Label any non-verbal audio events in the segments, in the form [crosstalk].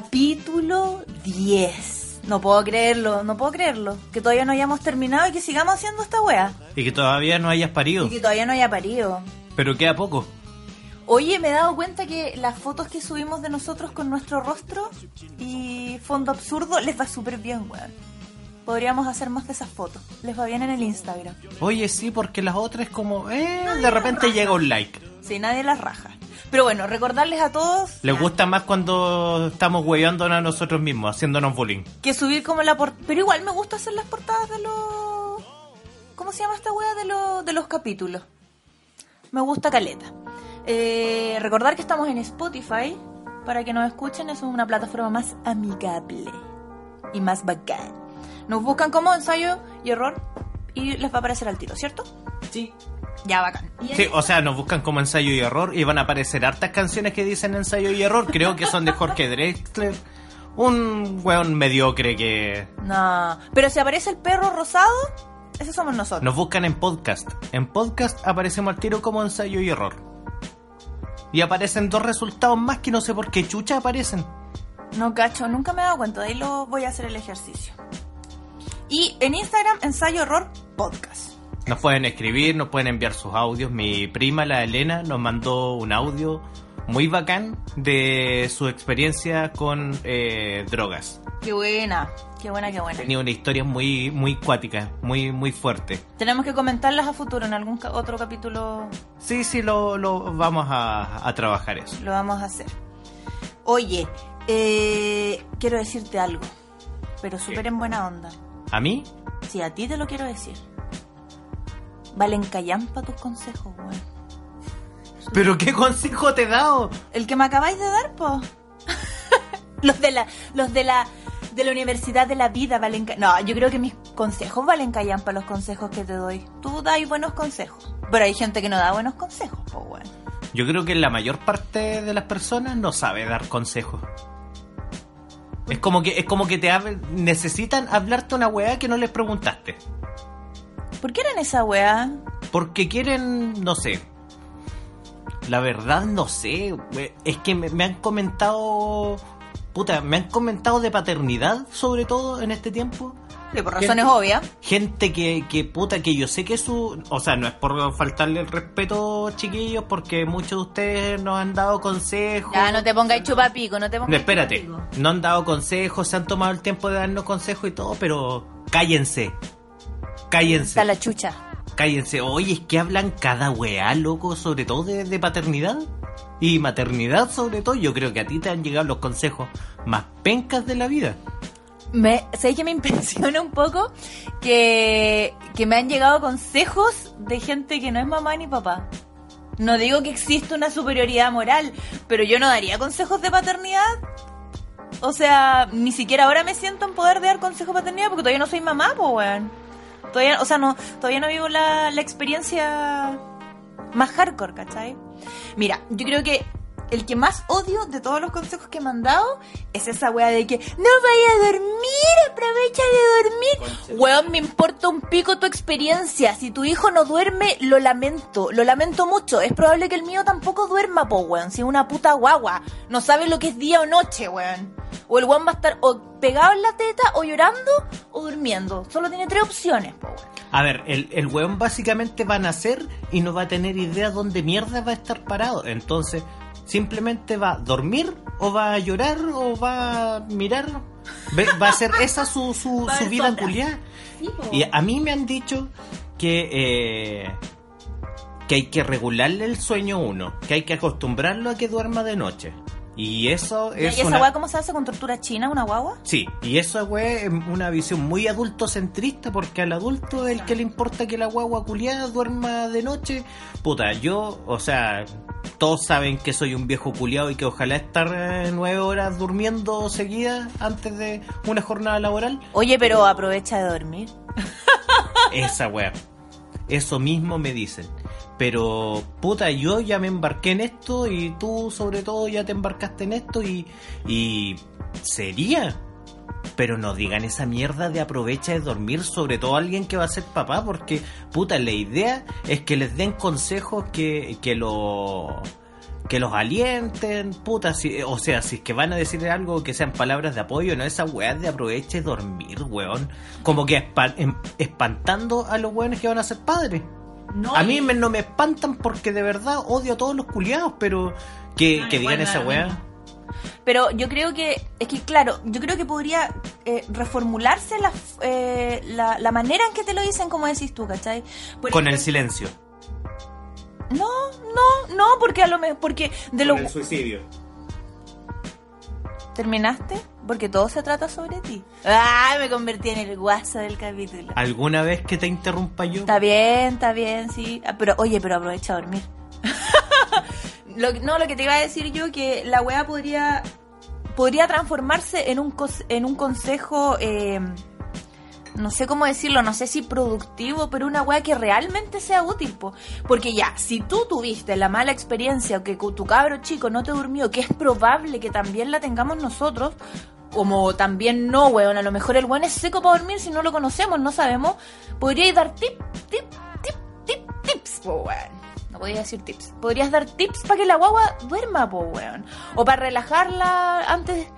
Capítulo 10. No puedo creerlo, no puedo creerlo. Que todavía no hayamos terminado y que sigamos haciendo esta wea. Y que todavía no hayas parido. Y que todavía no haya parido. Pero queda poco. Oye, me he dado cuenta que las fotos que subimos de nosotros con nuestro rostro y fondo absurdo les va súper bien, weón. Podríamos hacer más de esas fotos. Les va bien en el Instagram. Oye, sí, porque las otras es como... Eh, de repente llega un like. Sí, nadie las raja. Pero bueno, recordarles a todos Les gusta más cuando estamos hueveándonos a nosotros mismos, haciéndonos bullying. que subir como la portada. Pero igual me gusta hacer las portadas de los. ¿Cómo se llama esta wea? De, los de los capítulos. Me gusta caleta. Eh, recordar que estamos en Spotify. Para que nos escuchen, es una plataforma más amigable y más bacán. Nos buscan como ensayo y error y les va a aparecer al tiro, ¿cierto? Sí. Ya, bacán. Sí, o sea, nos buscan como ensayo y error y van a aparecer hartas canciones que dicen ensayo y error. Creo que son de Jorge Drexler. Un weón mediocre que... No, pero si aparece el perro rosado, ese somos nosotros. Nos buscan en podcast. En podcast aparecemos al tiro como ensayo y error. Y aparecen dos resultados más que no sé por qué chucha aparecen. No cacho, nunca me he dado cuenta, de ahí lo voy a hacer el ejercicio. Y en Instagram, ensayo error podcast. Nos pueden escribir, nos pueden enviar sus audios. Mi prima, la Elena, nos mandó un audio muy bacán de su experiencia con eh, drogas. Qué buena, qué buena, qué buena. Tenía una historia muy, muy cuática, muy, muy fuerte. Tenemos que comentarlas a futuro en algún otro capítulo, Sí, sí, lo, lo vamos a, a trabajar eso. lo vamos a hacer. Oye, eh, quiero decirte algo, pero súper en buena onda. ¿A mí? Sí, a ti te lo quiero decir. Valen callampa tus consejos, weón. ¿Pero qué consejo te he dado? El que me acabáis de dar, po. [laughs] los de la, los de la, de la Universidad de la Vida valen No, yo creo que mis consejos valen callampa los consejos que te doy. Tú das buenos consejos. Pero hay gente que no da buenos consejos, po, weón. Yo creo que la mayor parte de las personas no sabe dar consejos. Es como que, es como que te hab- necesitan hablarte una weá que no les preguntaste. ¿Por qué eran esa weá? Porque quieren, no sé. La verdad no sé. Es que me, me han comentado. Puta, me han comentado de paternidad, sobre todo en este tiempo. Sí, por razones obvias. Gente que, que puta, que yo sé que su... O sea, no es por faltarle el respeto, chiquillos, porque muchos de ustedes nos han dado consejos. Ya, no te pongáis chupapico, no te No, pongáis espérate, chupapico. no han dado consejos, se han tomado el tiempo de darnos consejos y todo, pero cállense. Cállense. Está la chucha. Cállense. Oye, es que hablan cada weá, loco, sobre todo de, de paternidad. Y maternidad, sobre todo. Yo creo que a ti te han llegado los consejos más pencas de la vida. Me, ¿Sabes que me [laughs] impresiona un poco? Que, que me han llegado consejos de gente que no es mamá ni papá. No digo que existe una superioridad moral, pero yo no daría consejos de paternidad. O sea, ni siquiera ahora me siento en poder de dar consejos de paternidad porque todavía no soy mamá, pues, weón. Todavía, o sea, no, todavía no vivo la, la experiencia más hardcore, ¿cachai? Mira, yo creo que el que más odio de todos los consejos que me han dado es esa wea de que no vaya a dormir, aprovecha de dormir. Weón, me importa un pico tu experiencia. Si tu hijo no duerme, lo lamento, lo lamento mucho. Es probable que el mío tampoco duerma, po, weón. Si es una puta guagua, no sabe lo que es día o noche, weón. O el weón va a estar o pegado en la teta, o llorando, o durmiendo. Solo tiene tres opciones, po, weón. A ver, el, el weón básicamente va a nacer y no va a tener idea dónde mierda va a estar parado. Entonces, simplemente va a dormir o va a llorar o va a mirar. Va a ser esa su, su, [laughs] vida culiada. Y a mí me han dicho que, eh, que hay que regularle el sueño a uno, que hay que acostumbrarlo a que duerma de noche. Y eso ¿Y es esa una... weá cómo se hace con tortura china, una guagua? Sí, y eso, güey, es una visión muy adultocentrista porque al adulto es el que le importa que la guagua culiada duerma de noche. Puta, yo, o sea, todos saben que soy un viejo culiado y que ojalá estar eh, nueve horas durmiendo seguidas antes de una jornada laboral. Oye, pero aprovecha de dormir. [laughs] Esa weá. Eso mismo me dicen. Pero, puta, yo ya me embarqué en esto y tú sobre todo ya te embarcaste en esto y... Y... Sería. Pero no digan esa mierda de aprovecha de dormir, sobre todo alguien que va a ser papá, porque, puta, la idea es que les den consejos que, que lo... que los alienten, puta, si- o sea, si es que van a decir algo que sean palabras de apoyo, no esa weá de aproveche y dormir, weón. Como que em- espantando a los weones que van a ser padres. No, a mí me- no me espantan porque de verdad odio a todos los culiados, pero que, No, que igual digan esa weá. Pero yo creo que, es que claro, yo creo que podría eh, reformularse la, eh, la, la manera en que te lo dicen, como decís tú, ¿cachai? Por Con el silencio. No, no, no, porque a lo mejor, porque de lo... suicidio. ¿Terminaste? Porque todo se trata sobre ti. ¡Ah! Me convertí en el guasa del capítulo. ¿Alguna vez que te interrumpa yo? Está bien, está bien, sí. Ah, Pero, oye, pero aprovecha a dormir. [laughs] Lo no, lo que te iba a decir yo, que la weá podría podría transformarse en un, en un consejo, eh, no sé cómo decirlo, no sé si productivo, pero una weá que realmente sea útil. po. Porque ya, si tú tuviste la mala experiencia o que tu cabro chico no te durmió, que es probable que también la tengamos nosotros, como también no, weón, a lo mejor el weón es seco para dormir si no lo conocemos, no sabemos, podríais dar tip, tip, tip, tip, tips, po, weón. No podía decir tips. Podrías dar tips para que la guagua duerma, po, weón. O para relajarla antes,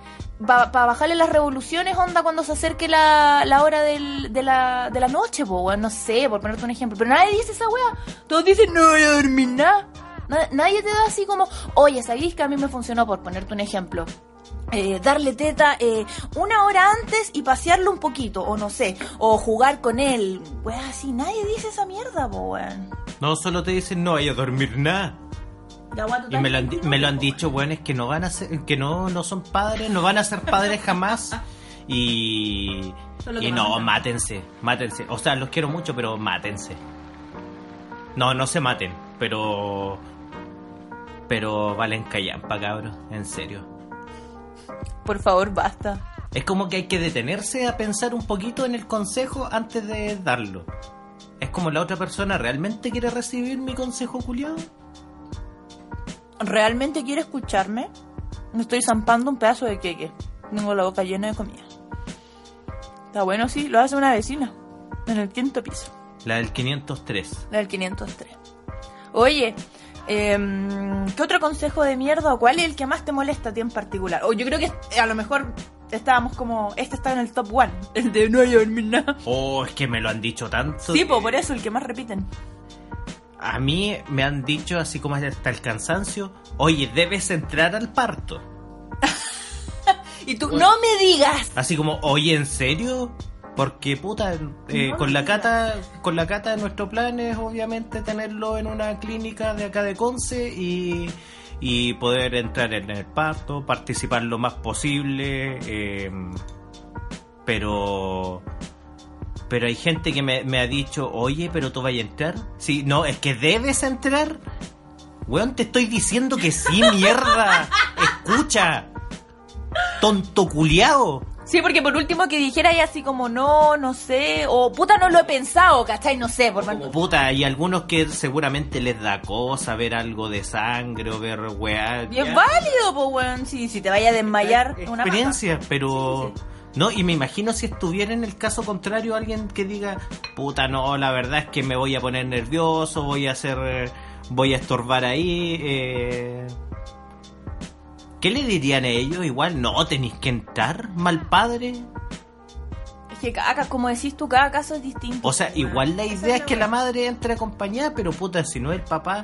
para bajarle las revoluciones, onda, cuando se acerque la, la hora del- de, la, de la noche, po. No sé, por ponerte un ejemplo. Pero nadie dice esa weá. Todos dicen, no voy a dormir nada. Na- Nadie te da así como, oye, ¿sabéis que a mí me funcionó? Por ponerte un ejemplo. Eh, darle teta eh, una hora antes y pasearlo un poquito, o no sé, o jugar con él. Weón, así nadie dice esa mierda, po, weón. No, solo te dicen no vaya a dormir nada. Y me lo han, me lo han dicho, weones, que no van a ser, que no, no son padres, no van a ser padres jamás. Y, y no, mátense, mátense. O sea, los quiero mucho, pero mátense. No, no se maten, pero. Pero valen callampa, cabros, en serio. Por favor, basta. Es como que hay que detenerse a pensar un poquito en el consejo antes de darlo. Es como la otra persona realmente quiere recibir mi consejo culiado. ¿Realmente quiere escucharme? Me estoy zampando un pedazo de queque. Tengo la boca llena de comida. Está bueno, sí, lo hace una vecina. En el quinto piso. La del 503. La del 503. Oye, em, ¿qué otro consejo de mierda o cuál es el que más te molesta a ti en particular? O yo creo que eh, a lo mejor estábamos como... Este está en el top one. El de no hay dormir nada. Oh, es que me lo han dicho tanto. Sí, po, por eso, el que más repiten. A mí me han dicho, así como hasta el cansancio, oye, debes entrar al parto. [laughs] Y tú, no me digas. Así como, oye, ¿en serio? Porque, puta, eh, No con la cata, con la cata nuestro plan es obviamente tenerlo en una clínica de acá de Conce y, y poder entrar en el parto, participar lo más posible, eh, pero pero hay gente que me, me ha dicho, oye, pero tú vas a entrar. Sí, no, es que debes entrar. Weón, te estoy diciendo que sí, mierda. Escucha. Tonto culiao. Sí, porque por último que dijera ahí así como no, no sé, o puta no lo he pensado, ¿cachai? No sé, por Como puta, hay algunos que seguramente les da cosa ver algo de sangre o ver weá. Y es válido, pues, weón. Si, si te vaya a desmayar, es una experiencia, pero Sí, no, y me imagino si estuviera en el caso contrario alguien que diga, puta, no, la verdad es que me voy a poner nervioso, voy a hacer, eh, voy a estorbar ahí. Eh... ¿Qué le dirían a ellos? Igual, no, tenéis que entrar, mal padre. Que cada, como decís tú, cada caso es distinto. O sea, igual la idea es que la madre entre acompañada, pero puta, si no el papá,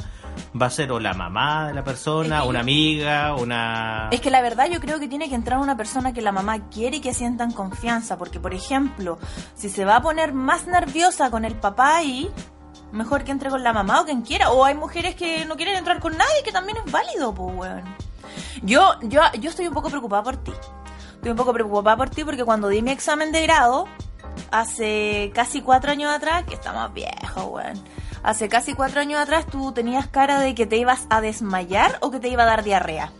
va a ser o la mamá de la persona, Es que una amiga, una... Es que la verdad yo creo que tiene que entrar una persona que la mamá quiere y que sientan confianza. Porque, por ejemplo, si se va a poner más nerviosa con el papá ahí, mejor que entre con la mamá o quien quiera. O hay mujeres que no quieren entrar con nadie, que también es válido, pues, weón. Yo, yo, yo estoy un poco preocupada por ti. Estoy un poco preocupada por ti porque cuando di mi examen de grado, hace casi cuatro años atrás, que estamos viejos, weón. Hace casi cuatro años atrás tú tenías cara de que te ibas a desmayar o que te iba a dar diarrea.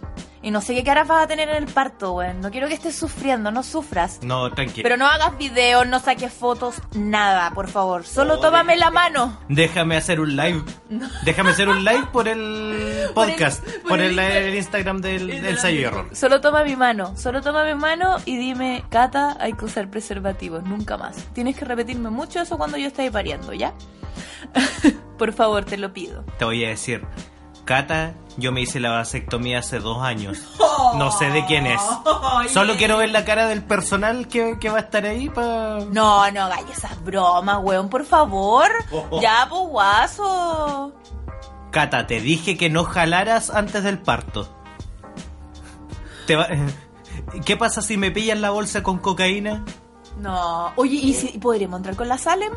Y no sé qué cara vas a tener en el parto, weón. No quiero que estés sufriendo, no sufras. No, tranquilo. Pero no hagas videos, no saques fotos, nada, por favor. Solo tómame la mano. Déjame hacer un live. Déjame hacer un live por el [laughs] Por el- podcast. por por, el el, Insta- el Instagram del, del Error. Solo toma mi mano, solo toma mi mano y dime, Cata, hay que usar preservativos, nunca más. Tienes que repetirme mucho eso cuando yo esté pariendo, ¿ya? [laughs] Por favor, te lo pido. Te voy a decir, Cata, yo me hice la vasectomía hace dos años. [laughs] No sé de quién es. [laughs] Solo quiero ver la cara del personal que, que va a estar ahí para... No, no hagáis esas bromas, weón, por favor. [laughs] Ya, pues, guaso. Cata, te dije que no jalaras antes del parto. Te va- ¿Qué pasa si me pillan la bolsa con cocaína? No. Oye, ¿y si podríamos entrar con la Salem?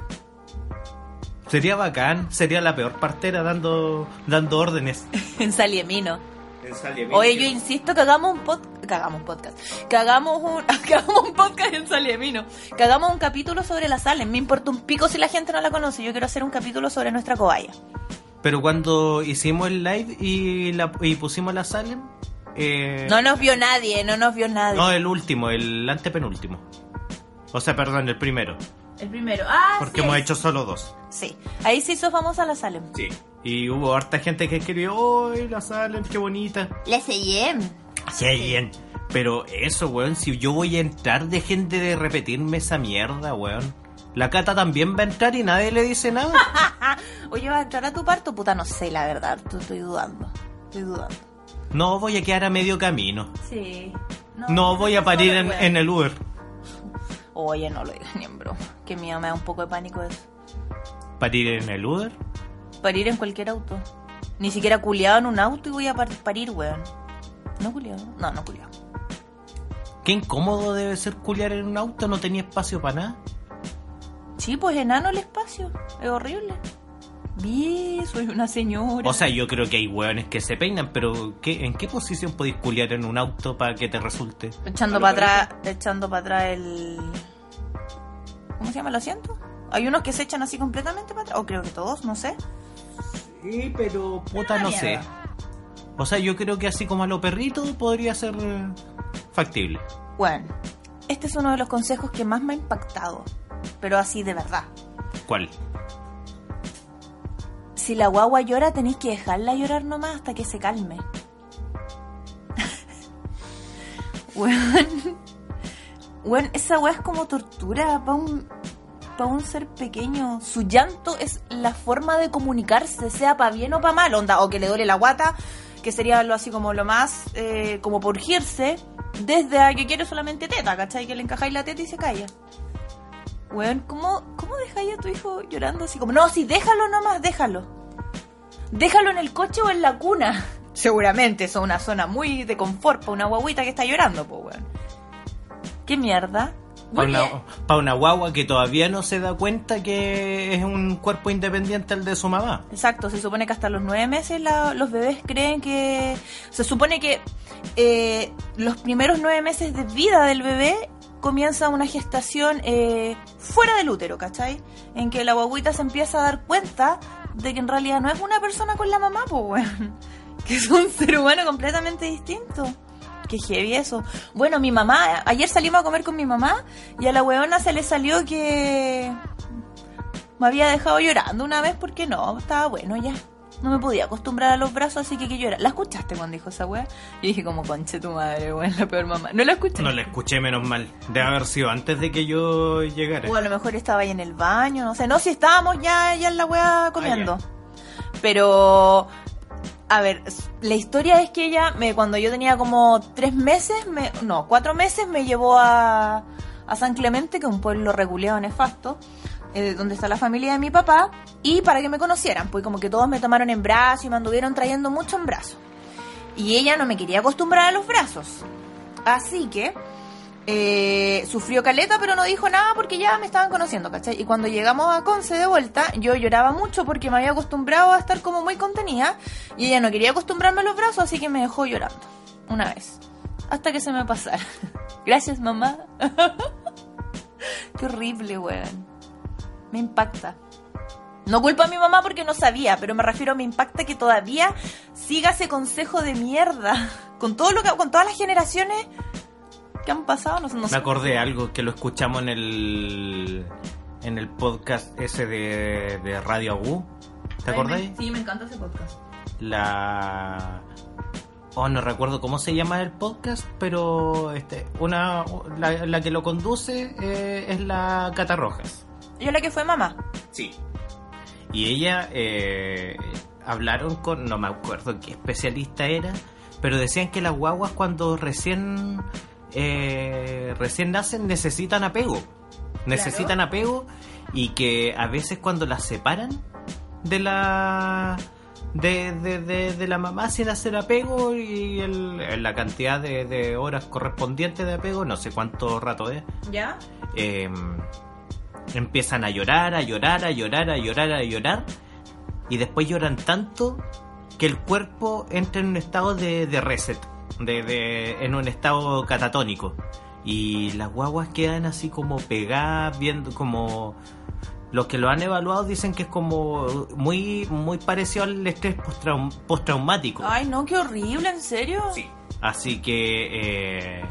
Sería bacán, sería la peor partera dando, dando órdenes. [laughs] en Saliemino. Oye, yo insisto que hagamos un podcast. Que hagamos un podcast. Que hagamos un, [laughs] que hagamos un podcast en Saliemino. Que hagamos un capítulo sobre la Salem. Me importa un pico si la gente no la conoce. Yo quiero hacer un capítulo sobre nuestra cobaya. Pero cuando hicimos el live y, la, y pusimos la Salem... eh, No nos vio nadie, no nos vio nadie. no, el último, el antepenúltimo. O sea, perdón, el primero. El primero. Ah, Porque sí. hemos hecho solo dos. Sí. Ahí se hizo famosa la Salem. Sí. Y hubo harta gente que escribió, ¡ay, la Salem, qué bonita! La Seyem. Sí, bien. Pero eso, weón, si yo voy a entrar, dejen de repetirme esa mierda, weón. La Cata también va a entrar y nadie le dice nada. [laughs] Oye, ¿vas a entrar a tu parto? Puta, no sé, la verdad. Estoy, dudando. Estoy dudando. No voy a quedar a medio camino. Sí. No voy a parir en, en el Uber. Oye, no lo digas ni en broma. Que miedo me da un poco de pánico eso. ¿Parir en el Uber? Parir en cualquier auto. Ni siquiera culiado en un auto y voy a par- parir, weón. ¿No culiado? No, no culiado. Qué incómodo debe ser culiar en un auto, no tenía espacio para nada. Sí, pues enano el espacio. Es horrible. Vi, soy una señora. O sea, yo creo que hay weones que se peinan, pero ¿qué, ¿en qué posición podéis culiar en un auto para que te resulte? Echando para atrás, echando para atrás el... ¿Cómo se llama el asiento? Hay unos que se echan así completamente para atrás. O creo que todos, no sé. Sí, pero puta, no sé. mierda. O sea, yo creo que así como a lo perrito podría ser factible. Bueno, este es uno de los consejos que más me ha impactado. Pero así de verdad. ¿Cuál? Si la guagua llora, tenéis que dejarla llorar nomás hasta que se calme. [laughs] Weón. Weón, esa weá es como tortura para un, pa' un ser pequeño. Su llanto es la forma de comunicarse, sea para bien o para mal. Onda, o que le duele la guata, que sería lo así como lo más, eh, como por urgirse, desde a que quiere solamente teta, ¿cachai? Que le encajáis la teta y se calla. Weón, ¿cómo, ¿cómo dejáis a tu hijo llorando así como, no, sí, déjalo nomás, déjalo? Déjalo en el coche o en la cuna. [laughs] Seguramente, eso es una zona muy de confort para una guaguita que está llorando, pues, weón. ¿Qué mierda? Para una, guagua que todavía no se da cuenta que es un cuerpo independiente el de su mamá. Exacto, se supone que hasta los nueve meses la- los bebés creen que... Se supone que eh, los primeros nueve meses de vida del bebé comienza una gestación eh, fuera del útero, ¿cachai? En que la guaguita se empieza a dar cuenta de que en realidad no es una persona con la mamá, pues, weón. [laughs] Que es un ser humano completamente distinto. Qué heavy eso. Bueno, mi mamá, ayer salimos a comer con mi mamá y a la weona se le salió que me había dejado llorando una vez porque no, estaba bueno ya. No me podía acostumbrar a los brazos, así que que llora. ¿La escuchaste cuando dijo esa wea? Yo dije como, conche tu madre, weón, la peor mamá. ¿No la escuché? No la escuché menos mal. Debe haber sido antes de que yo llegara. O a lo mejor estaba ahí en el baño, no sé. No, si estábamos ya, ya en la wea comiendo. Pero, a ver, la historia es que ella, me, cuando yo tenía como tres meses, me, no, cuatro meses, me llevó a, a San Clemente, que es un pueblo regulado nefasto, eh, donde está la familia de mi papá, y para que me conocieran, pues como que todos me tomaron en brazos y me anduvieron trayendo mucho en brazos. Y ella no me quería acostumbrar a los brazos. Así que eh, sufrió caleta, pero no dijo nada porque ya me estaban conociendo, ¿cachai? Y cuando llegamos a Conce de vuelta, yo lloraba mucho porque me había acostumbrado a estar como muy contenida y ella no quería acostumbrarme a los brazos, así que me dejó llorando una vez. Hasta que se me pasara. [laughs] Gracias, mamá. [laughs] Qué horrible, weón. Me impacta. No culpa a mi mamá porque no sabía, pero me refiero a me impacta que todavía siga ese consejo de mierda. [laughs] Con todo lo que, con todas las generaciones que han pasado, no, sé- no Me acordé de algo que lo escuchamos en el en el podcast ese de, de Radio Agu. ¿Te acordáis? Sí, me encanta ese podcast. La Oh, no recuerdo cómo se llama el podcast, pero este una la, la que lo conduce eh, es la Cata Rojas. Yo la que fue mamá. Sí. Y ella, eh, hablaron con, no me acuerdo qué especialista era, pero decían que las guaguas cuando recién eh, recién nacen necesitan apego, necesitan apego y que a veces cuando las separan de la de, de, de, de la mamá sin hacer apego y el- la cantidad de, de horas correspondientes de apego, no sé cuánto rato es, ¿Ya? eh, empiezan a llorar, a llorar, a llorar, a llorar, a llorar, y después lloran tanto que el cuerpo entra en un estado de, de reset, de, de- en un estado catatónico. Y las guaguas quedan así como pegadas, viendo como... Los que lo han evaluado dicen que es como muy, muy parecido al estrés postraumático. Ay, no, qué horrible, ¿en serio? Sí. Así que eh,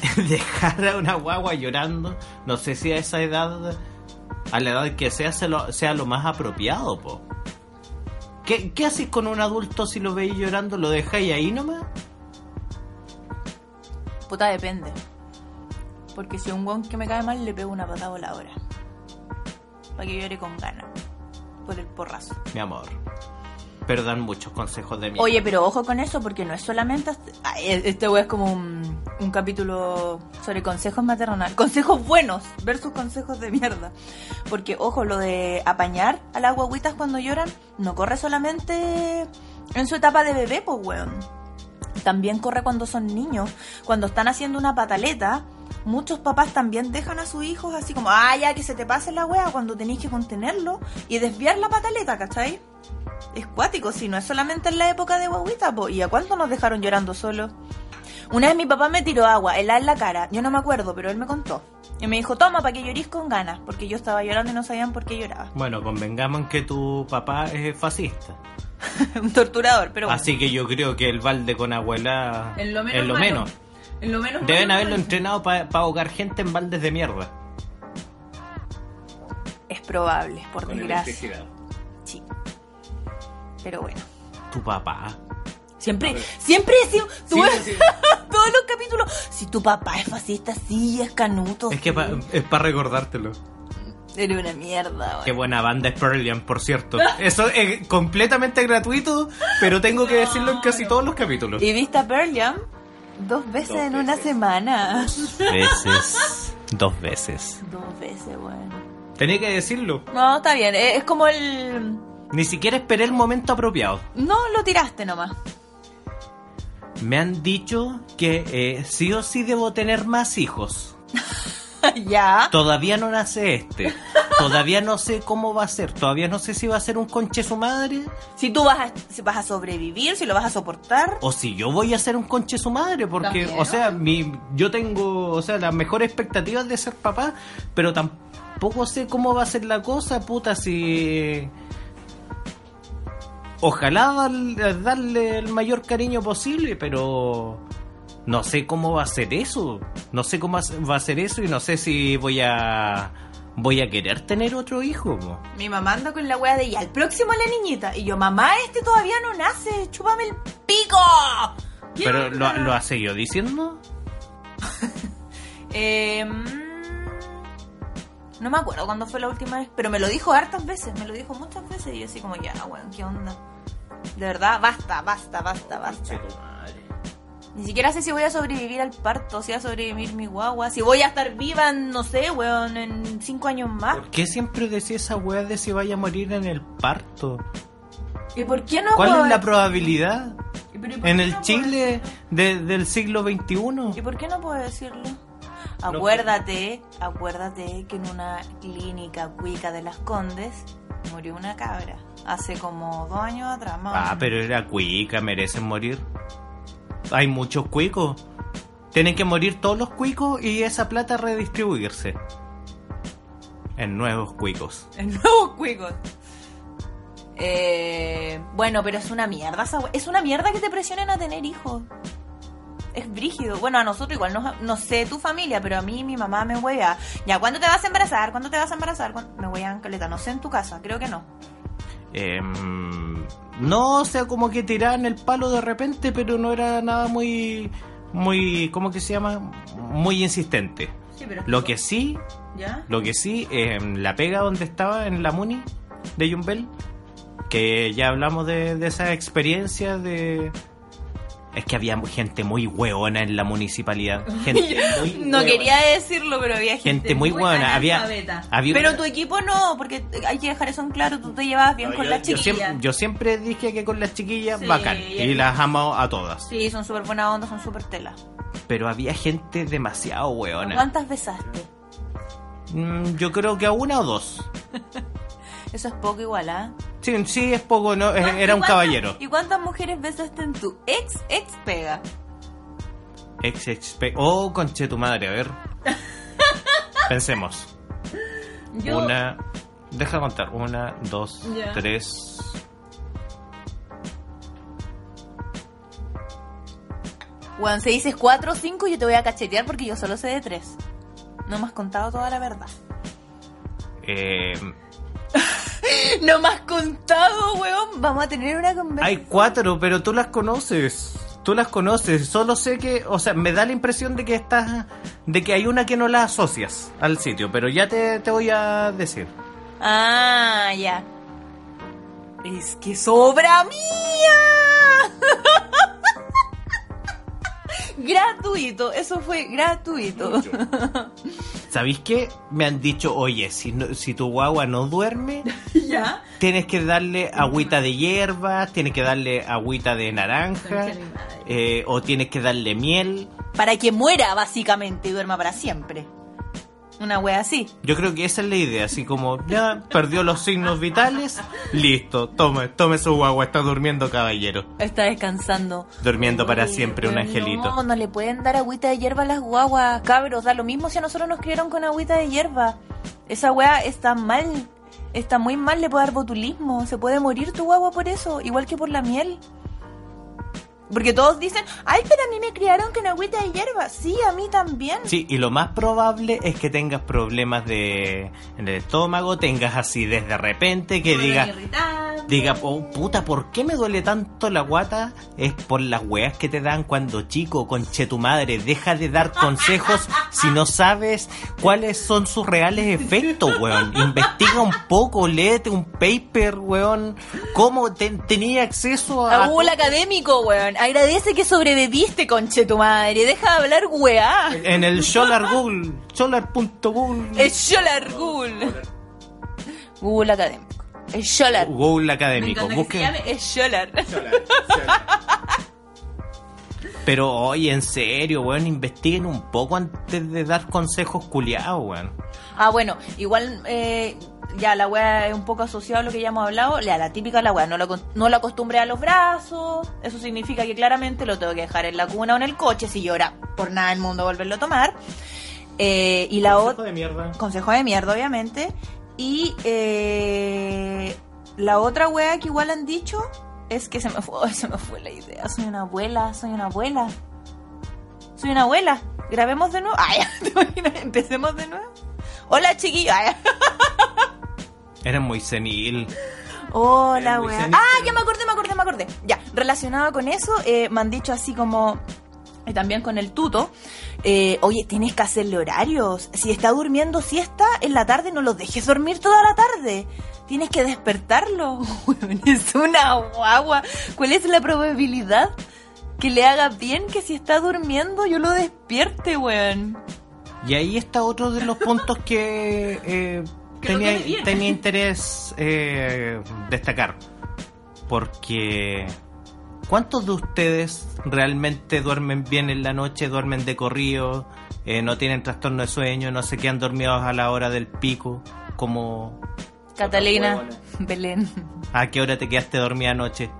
[laughs] dejar a una guagua llorando, no sé si a esa edad, a la edad que sea, sea lo, más apropiado, po. ¿Qué, ¿Qué haces con un adulto si lo veis llorando? ¿Lo dejáis ahí nomás? Puta, depende. Porque si a un guan que me cae mal le pego una patada voladora. Para que llore con ganas. Por el porrazo. Mi amor. Pero dan muchos consejos de mierda. Oye, pero ojo con eso, porque no es solamente. hasta- Ay, Este wey es como un, un capítulo sobre consejos maternales. Consejos buenos versus consejos de mierda. Porque, ojo, lo de apañar a las guaguitas cuando lloran no corre solamente en su etapa de bebé, pues, weón. También corre cuando son niños. Cuando están haciendo una pataleta, muchos papás también dejan a sus hijos así como, ah, ya que se te pase la wea cuando tenéis que contenerlo y desviar la pataleta, ¿cachai? Es cuático, si no es solamente en la época de guaguita, po. ¿Y a cuánto nos dejaron llorando solos? Una vez mi papá me tiró agua, helada en la cara. Yo no me acuerdo, pero él me contó. Y me dijo, toma, para que llorís con ganas. Porque yo estaba llorando y no sabían por qué lloraba. Bueno, convengamos en que tu papá es fascista. [laughs] Un torturador, pero bueno. Así que yo creo que el balde con abuela En lo menos. es lo menos. En lo menos Deben malo, haberlo malo. entrenado para ahogar gente en baldes de mierda. Es probable, por Con desgracia. Pero bueno. Tu papá. Siempre, siempre decimos, tú Sí, ves sí. [laughs] todos los capítulos, si tu papá es fascista, sí, es canuto. Es que sí. pa- es para recordártelo. Eres una mierda, güey. Qué buena banda es Pearl Jam, por cierto. Eso es completamente gratuito, pero tengo que decirlo en casi todos los capítulos. ¿Y viste a Pearl Jam? Dos veces Dos en una semana. veces. [laughs] Dos veces. Dos veces, bueno. Tenía que decirlo. No, está bien. Es como el... Ni siquiera esperé el momento apropiado. No, lo tiraste nomás. Me han dicho que eh, sí o sí debo tener más hijos. [laughs] ya. Todavía no nace este. Todavía no sé cómo va a ser. Todavía no sé si va a ser un conche su madre Si tú vas a, si vas a sobrevivir, si lo vas a soportar. o si yo voy a ser un conche su madre. Porque, También, o sea, mi, yo tengo, o sea, las mejores expectativas de ser papá, pero tampoco sé cómo va a ser la cosa, puta, si... Ojalá dar- darle el mayor cariño posible, pero no sé cómo va a ser eso. No sé cómo va a ser eso y no sé si voy a voy a querer tener otro hijo. Mi mamá anda con la wea de ya, el próximo la niñita. Y yo, mamá, este todavía no nace, chúpame el pico. ¿Qué Pero lo, lo ha seguido diciendo. [laughs] Eh, no me acuerdo cuándo fue la última vez, pero me lo dijo hartas veces, me lo dijo muchas veces y yo así como, ya, weón, ¿qué onda? De verdad, basta, basta, basta, basta. Ni siquiera sé si voy a sobrevivir al parto, si va a sobrevivir mi guagua, si voy a estar viva, no sé, weón, en cinco años más. ¿Por qué siempre decía esa weá de si vaya a morir en el parto? ¿Y por qué no ¿Cuál puedo- es la probabilidad? ¿Y y por En el no Chile de- del siglo ¿Y XXI. por qué no puedo decirlo? Acuérdate, acuérdate que en una clínica cuica de las Condes murió una cabra. Hace como dos años atrás, más Ah, pero era cuica, merecen morir. Hay muchos cuicos. Tienen que morir todos los cuicos y esa plata redistribuirse. En nuevos cuicos. [laughs] En nuevos cuicos. Eh, bueno, pero es una mierda esa Es una mierda que te presionen a tener hijos. Es brígido. Bueno, a nosotros igual, no, no sé tu familia, pero a mí mi mamá me huea. Ya, ¿cuándo te vas a embarazar? ¿Cuándo te vas a embarazar? ¿Cuándo- Me huean caleta. No sé en tu casa, creo que no. Em, no, o sea, como que tiraban el palo de repente, pero no era nada muy. Muy. ¿Cómo que se llama? Muy insistente. Sí, pero Lo que sí, ¿Ya? lo que sí, em, la pega donde estaba en la Muni de Jumbel, Que ya hablamos de, de esa experiencia de... Es que había gente muy hueona en la municipalidad. Gente [laughs] muy No hueona. quería decirlo, pero había gente, Gente muy buena, había- Pero tu equipo no, porque hay que dejar eso en claro. Tú te llevabas bien No, con yo, la yo siempre, yo siempre dije que con las chiquillas Sí, bacán. y las amo a todas. Sí, son súper buena onda, son súper tela. Pero había gente demasiado hueona. ¿Cuántas besaste? Mm, yo creo que a una o dos. [laughs] Eso es poco igual, ¿ah? Sí, sí, es poco, ¿no? Eh, ¿Cuántas- Era un caballero. ¿Y cuántas mujeres besaste en tu ex ex pega? Ex, ex, pe- Oh, conche tu madre, a ver. [laughs] Pensemos. Yo, Una. Deja contar. Una, dos, tres. Weón, si dices cuatro o cinco, yo te voy a cachetear porque yo solo sé de tres. No me has contado toda la verdad. Eh, [laughs] No me has contado, weón. Vamos a tener una conversación. hay cuatro, pero tú las conoces. Tú las conoces. Solo sé que. O sea, me da la impresión de que estás. De que hay una que no la asocias al sitio. Pero ya te, te voy a decir. Ah, ya. Es que sobra mía. [laughs] gratuito, eso fue gratuito. ¿Sabéis qué? Me han dicho, oye, si, no- si tu guagua no duerme, [laughs] ¿Ya? tienes que darle agüita de hierba, tienes que darle agüita de naranja, eh, o tienes que darle miel. Para que muera, básicamente, y duerma para siempre. Una wea así. Yo creo que esa es la idea, así como ya perdió los signos vitales, listo, tome, tome su guagua, está durmiendo caballero. Está descansando. Durmiendo para Uy, siempre, un angelito. No, no le pueden dar agüita de hierba a las guaguas, cabros. Da lo mismo si a nosotros nos criaron con agüita de hierba. Esa wea está mal. Está muy mal, le puede dar botulismo. Se puede morir tu guagua por eso, igual que por la miel. Porque todos dicen, ay, pero a mí me criaron con agüita de hierba. Sí, a mí también. Sí, y lo más probable es que tengas problemas de en el estómago, tengas así desde repente que diga diga, oh, puta, ¿por qué me duele tanto la guata? Es por las weas que te dan cuando chico, conche tu madre. Deja de dar consejos si no sabes cuáles son sus reales efectos, weón. Investiga un poco, léete un paper, weón. ¿Cómo te- tenía acceso a... A Google académico, weón. Agradece que sobreviviste, conche tu madre. Deja de hablar weá. En el Solar Google, solar.google. Es Scholar Google. Google académico. Es Scholar. Google académico. Me encanta que Busque- se llame es Scholar. [laughs] Pero oye, en serio, weón, investiguen un poco antes de dar consejos culiados, weón. Ah, bueno, igual eh, ya la weá es un poco asociada a lo que ya hemos hablado. La, la típica la weá, no lo, no lo acostumbré a los brazos. Eso significa que claramente lo tengo que dejar en la cuna o en el coche si llora por nada del mundo volverlo a tomar. Eh, y la otra... de mierda. Consejo de mierda, obviamente. Y eh, la otra wea que igual han dicho es que se me fue, [laughs] se me fue la idea. Soy una abuela, soy una abuela. Soy una abuela. Grabemos de nuevo. [laughs] Ay, [laughs] ¿te imaginas? Empecemos de nuevo. Hola, chiquillos. Ay. Eres muy senil. Hola, senil, Ah, ya me acordé, me acordé, me acordé. Ya, relacionado con eso, eh, me han dicho así como. Y también con el tuto. eh, Oye, tienes que hacerle horarios. Si está durmiendo siesta en la tarde, no lo dejes dormir toda la tarde. Tienes que despertarlo. [laughs] Weón, es una guagua. ¿Cuál es la probabilidad que le haga bien que si está durmiendo yo lo despierte, weón? Y ahí está otro de los puntos que, eh, tenía, tenía interés eh, destacar. Porque ¿cuántos de ustedes realmente duermen bien en la noche, duermen de corrido, eh, no tienen trastorno de sueño, no se quedan dormidos a la hora del pico? Como Catalina, [laughs] Belén. ¿a qué hora te quedaste dormida anoche?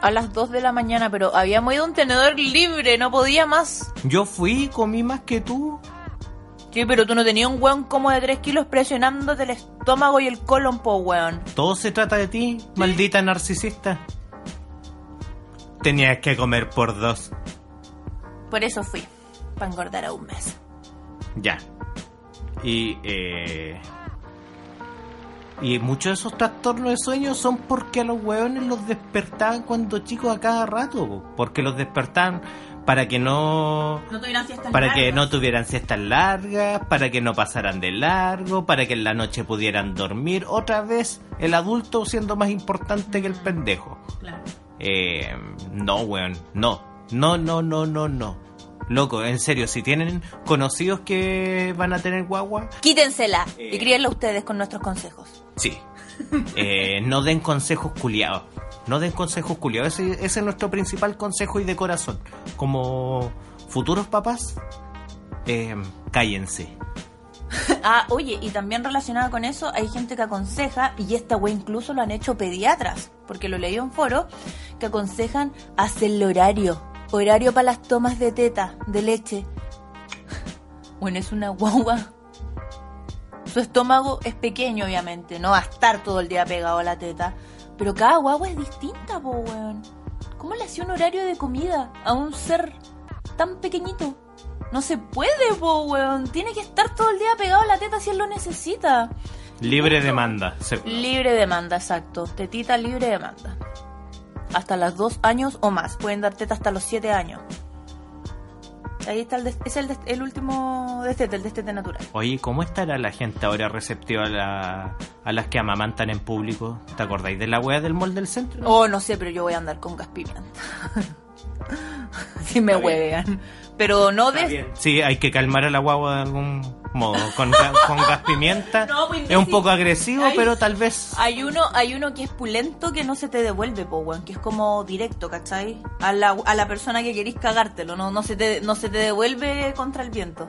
A las 2 de la mañana, pero habíamos ido a un tenedor libre, no podía más. Yo fui, comí más que tú. Sí, pero tú no tenías un weón como de 3 kilos presionándote el estómago y el colon, po weón. Todo se trata de ti, maldita narcisista. Tenías que comer por dos. Por eso fui, para engordar a un mes. Ya. Y eh, Y muchos de esos trastornos de sueño son porque a los hueones los despertaban cuando chicos a cada rato, po. porque los despertaban para que no No tuvieran siestas para que largas. no tuvieran siestas largas, para que no pasaran de largo, para que en la noche pudieran dormir. Otra vez el adulto siendo más importante que el pendejo. Claro. Eh, no, weón, no. No, no, no, no, no. Loco, en serio, si tienen conocidos que van a tener guagua, Quítensela Eh. y críenla ustedes con nuestros consejos. sí. [laughs] Eh, no den consejos culiados. No den consejos culiados. Ese, es nuestro principal consejo y de corazón. Como futuros papás, eh, cállense. [laughs] Ah, oye, y también relacionada con eso, hay gente que aconseja, y esta wey incluso lo han hecho pediatras, porque lo leí en foro, que aconsejan hacer el horario. Horario para las tomas de teta, de leche. [laughs] Bueno, es una guagua. Su estómago es pequeño, obviamente, no va a estar todo el día pegado a la teta. Pero cada guagua es distinta, po, weón. ¿Cómo le hacía un horario de comida a un ser tan pequeñito? No se puede, po, weón. Tiene que estar todo el día pegado a la teta si él lo necesita. Libre demanda. se- Libre demanda, exacto. Tetita libre demanda. Hasta los dos años o más. Pueden dar teta hasta los siete años. Ahí está el des- es el, des- el último destete, el destete natural. Oye, ¿cómo estará la gente ahora receptiva a, la- a las que amamantan en público? ¿Te acordáis de la wea del mall del centro? Oh, no sé, pero yo voy a andar con gas pimienta. [laughs] si me huevean. Pero no de... Sí, hay que calmar a la guagua de algún modo. Con, con [laughs] gas pimienta No, pues, es un poco agresivo, pero tal vez... Hay uno, hay uno que es pulento que no se te devuelve, po, weón, que es como directo, ¿cachai? A la, a la persona que querís cagártelo, no, no se te, no se te devuelve contra el viento.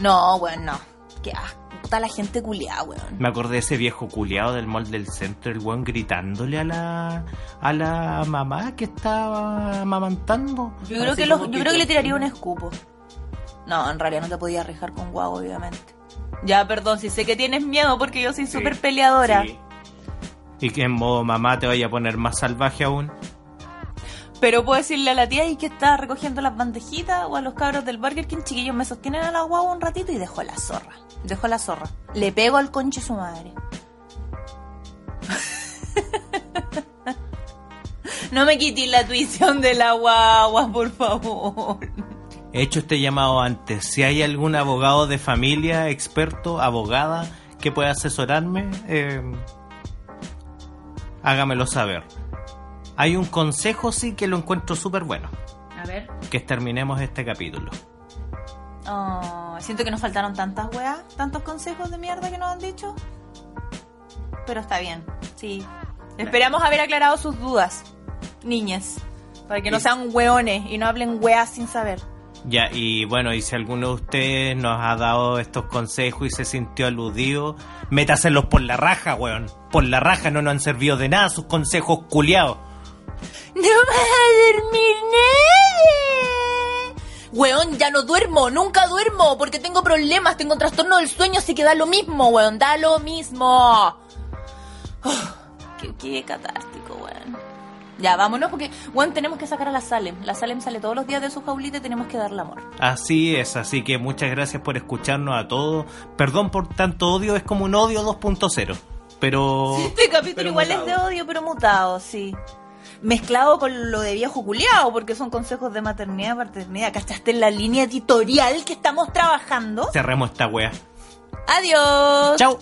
No, weón, no. Qué asco, la gente culiada, weón. Me acordé de ese viejo culiado del mall del centro, el weón gritándole a la a la mamá que estaba amamantando. Yo creo Así que, los- como yo creo que le tiraría un escupo. No, en realidad no te podía arriesgar con guau, obviamente. Ya, perdón, si sé que tienes miedo porque yo soy Sí. súper peleadora. Sí. Y que en modo mamá te vaya a poner más salvaje aún. Pero puedo decirle a la tía y que está recogiendo las bandejitas o a los cabros del Burger King, chiquillos, me sostienen a la guagua un ratito y dejo la zorra. Dejo la zorra. Le pego al conche su madre. [laughs] no me quites la tuición de la guagua, por favor. He hecho este llamado antes. Si hay algún abogado de familia, experto, abogada, que pueda asesorarme, eh, hágamelo saber. Hay un consejo, sí, que lo encuentro súper bueno. A ver. Que terminemos este capítulo. Oh, siento que nos faltaron tantas weas, tantos consejos de mierda que nos han dicho. Pero está bien, sí. Esperamos haber aclarado sus dudas, niñas. Para que no sean weones y no hablen weas sin saber. Ya, y bueno, y si alguno de ustedes nos ha dado estos consejos y se sintió aludido, métaselos por la raja, weón. Por la raja no nos han servido de nada sus consejos culiados. ¡No vas a dormir nadie! Weón, ya no duermo, nunca duermo, porque tengo problemas, tengo trastorno del sueño, así que da lo mismo, weón, da lo mismo. Oh, qué, qué. Ya, vámonos, porque, weón, tenemos que sacar a la Salem. La Salem sale todos los días de su jaulita y tenemos que darle amor. Así es, así que muchas gracias por escucharnos a todos. Perdón por tanto odio, es como un odio 2.0. Pero... Este capítulo pero igual mutado. es de odio, pero mutado, sí. Mezclado con lo de viejo culiao, porque son consejos de maternidad, paternidad. ¿Cachaste en la línea editorial que estamos trabajando? Cerremos esta wea. Adiós. Chao.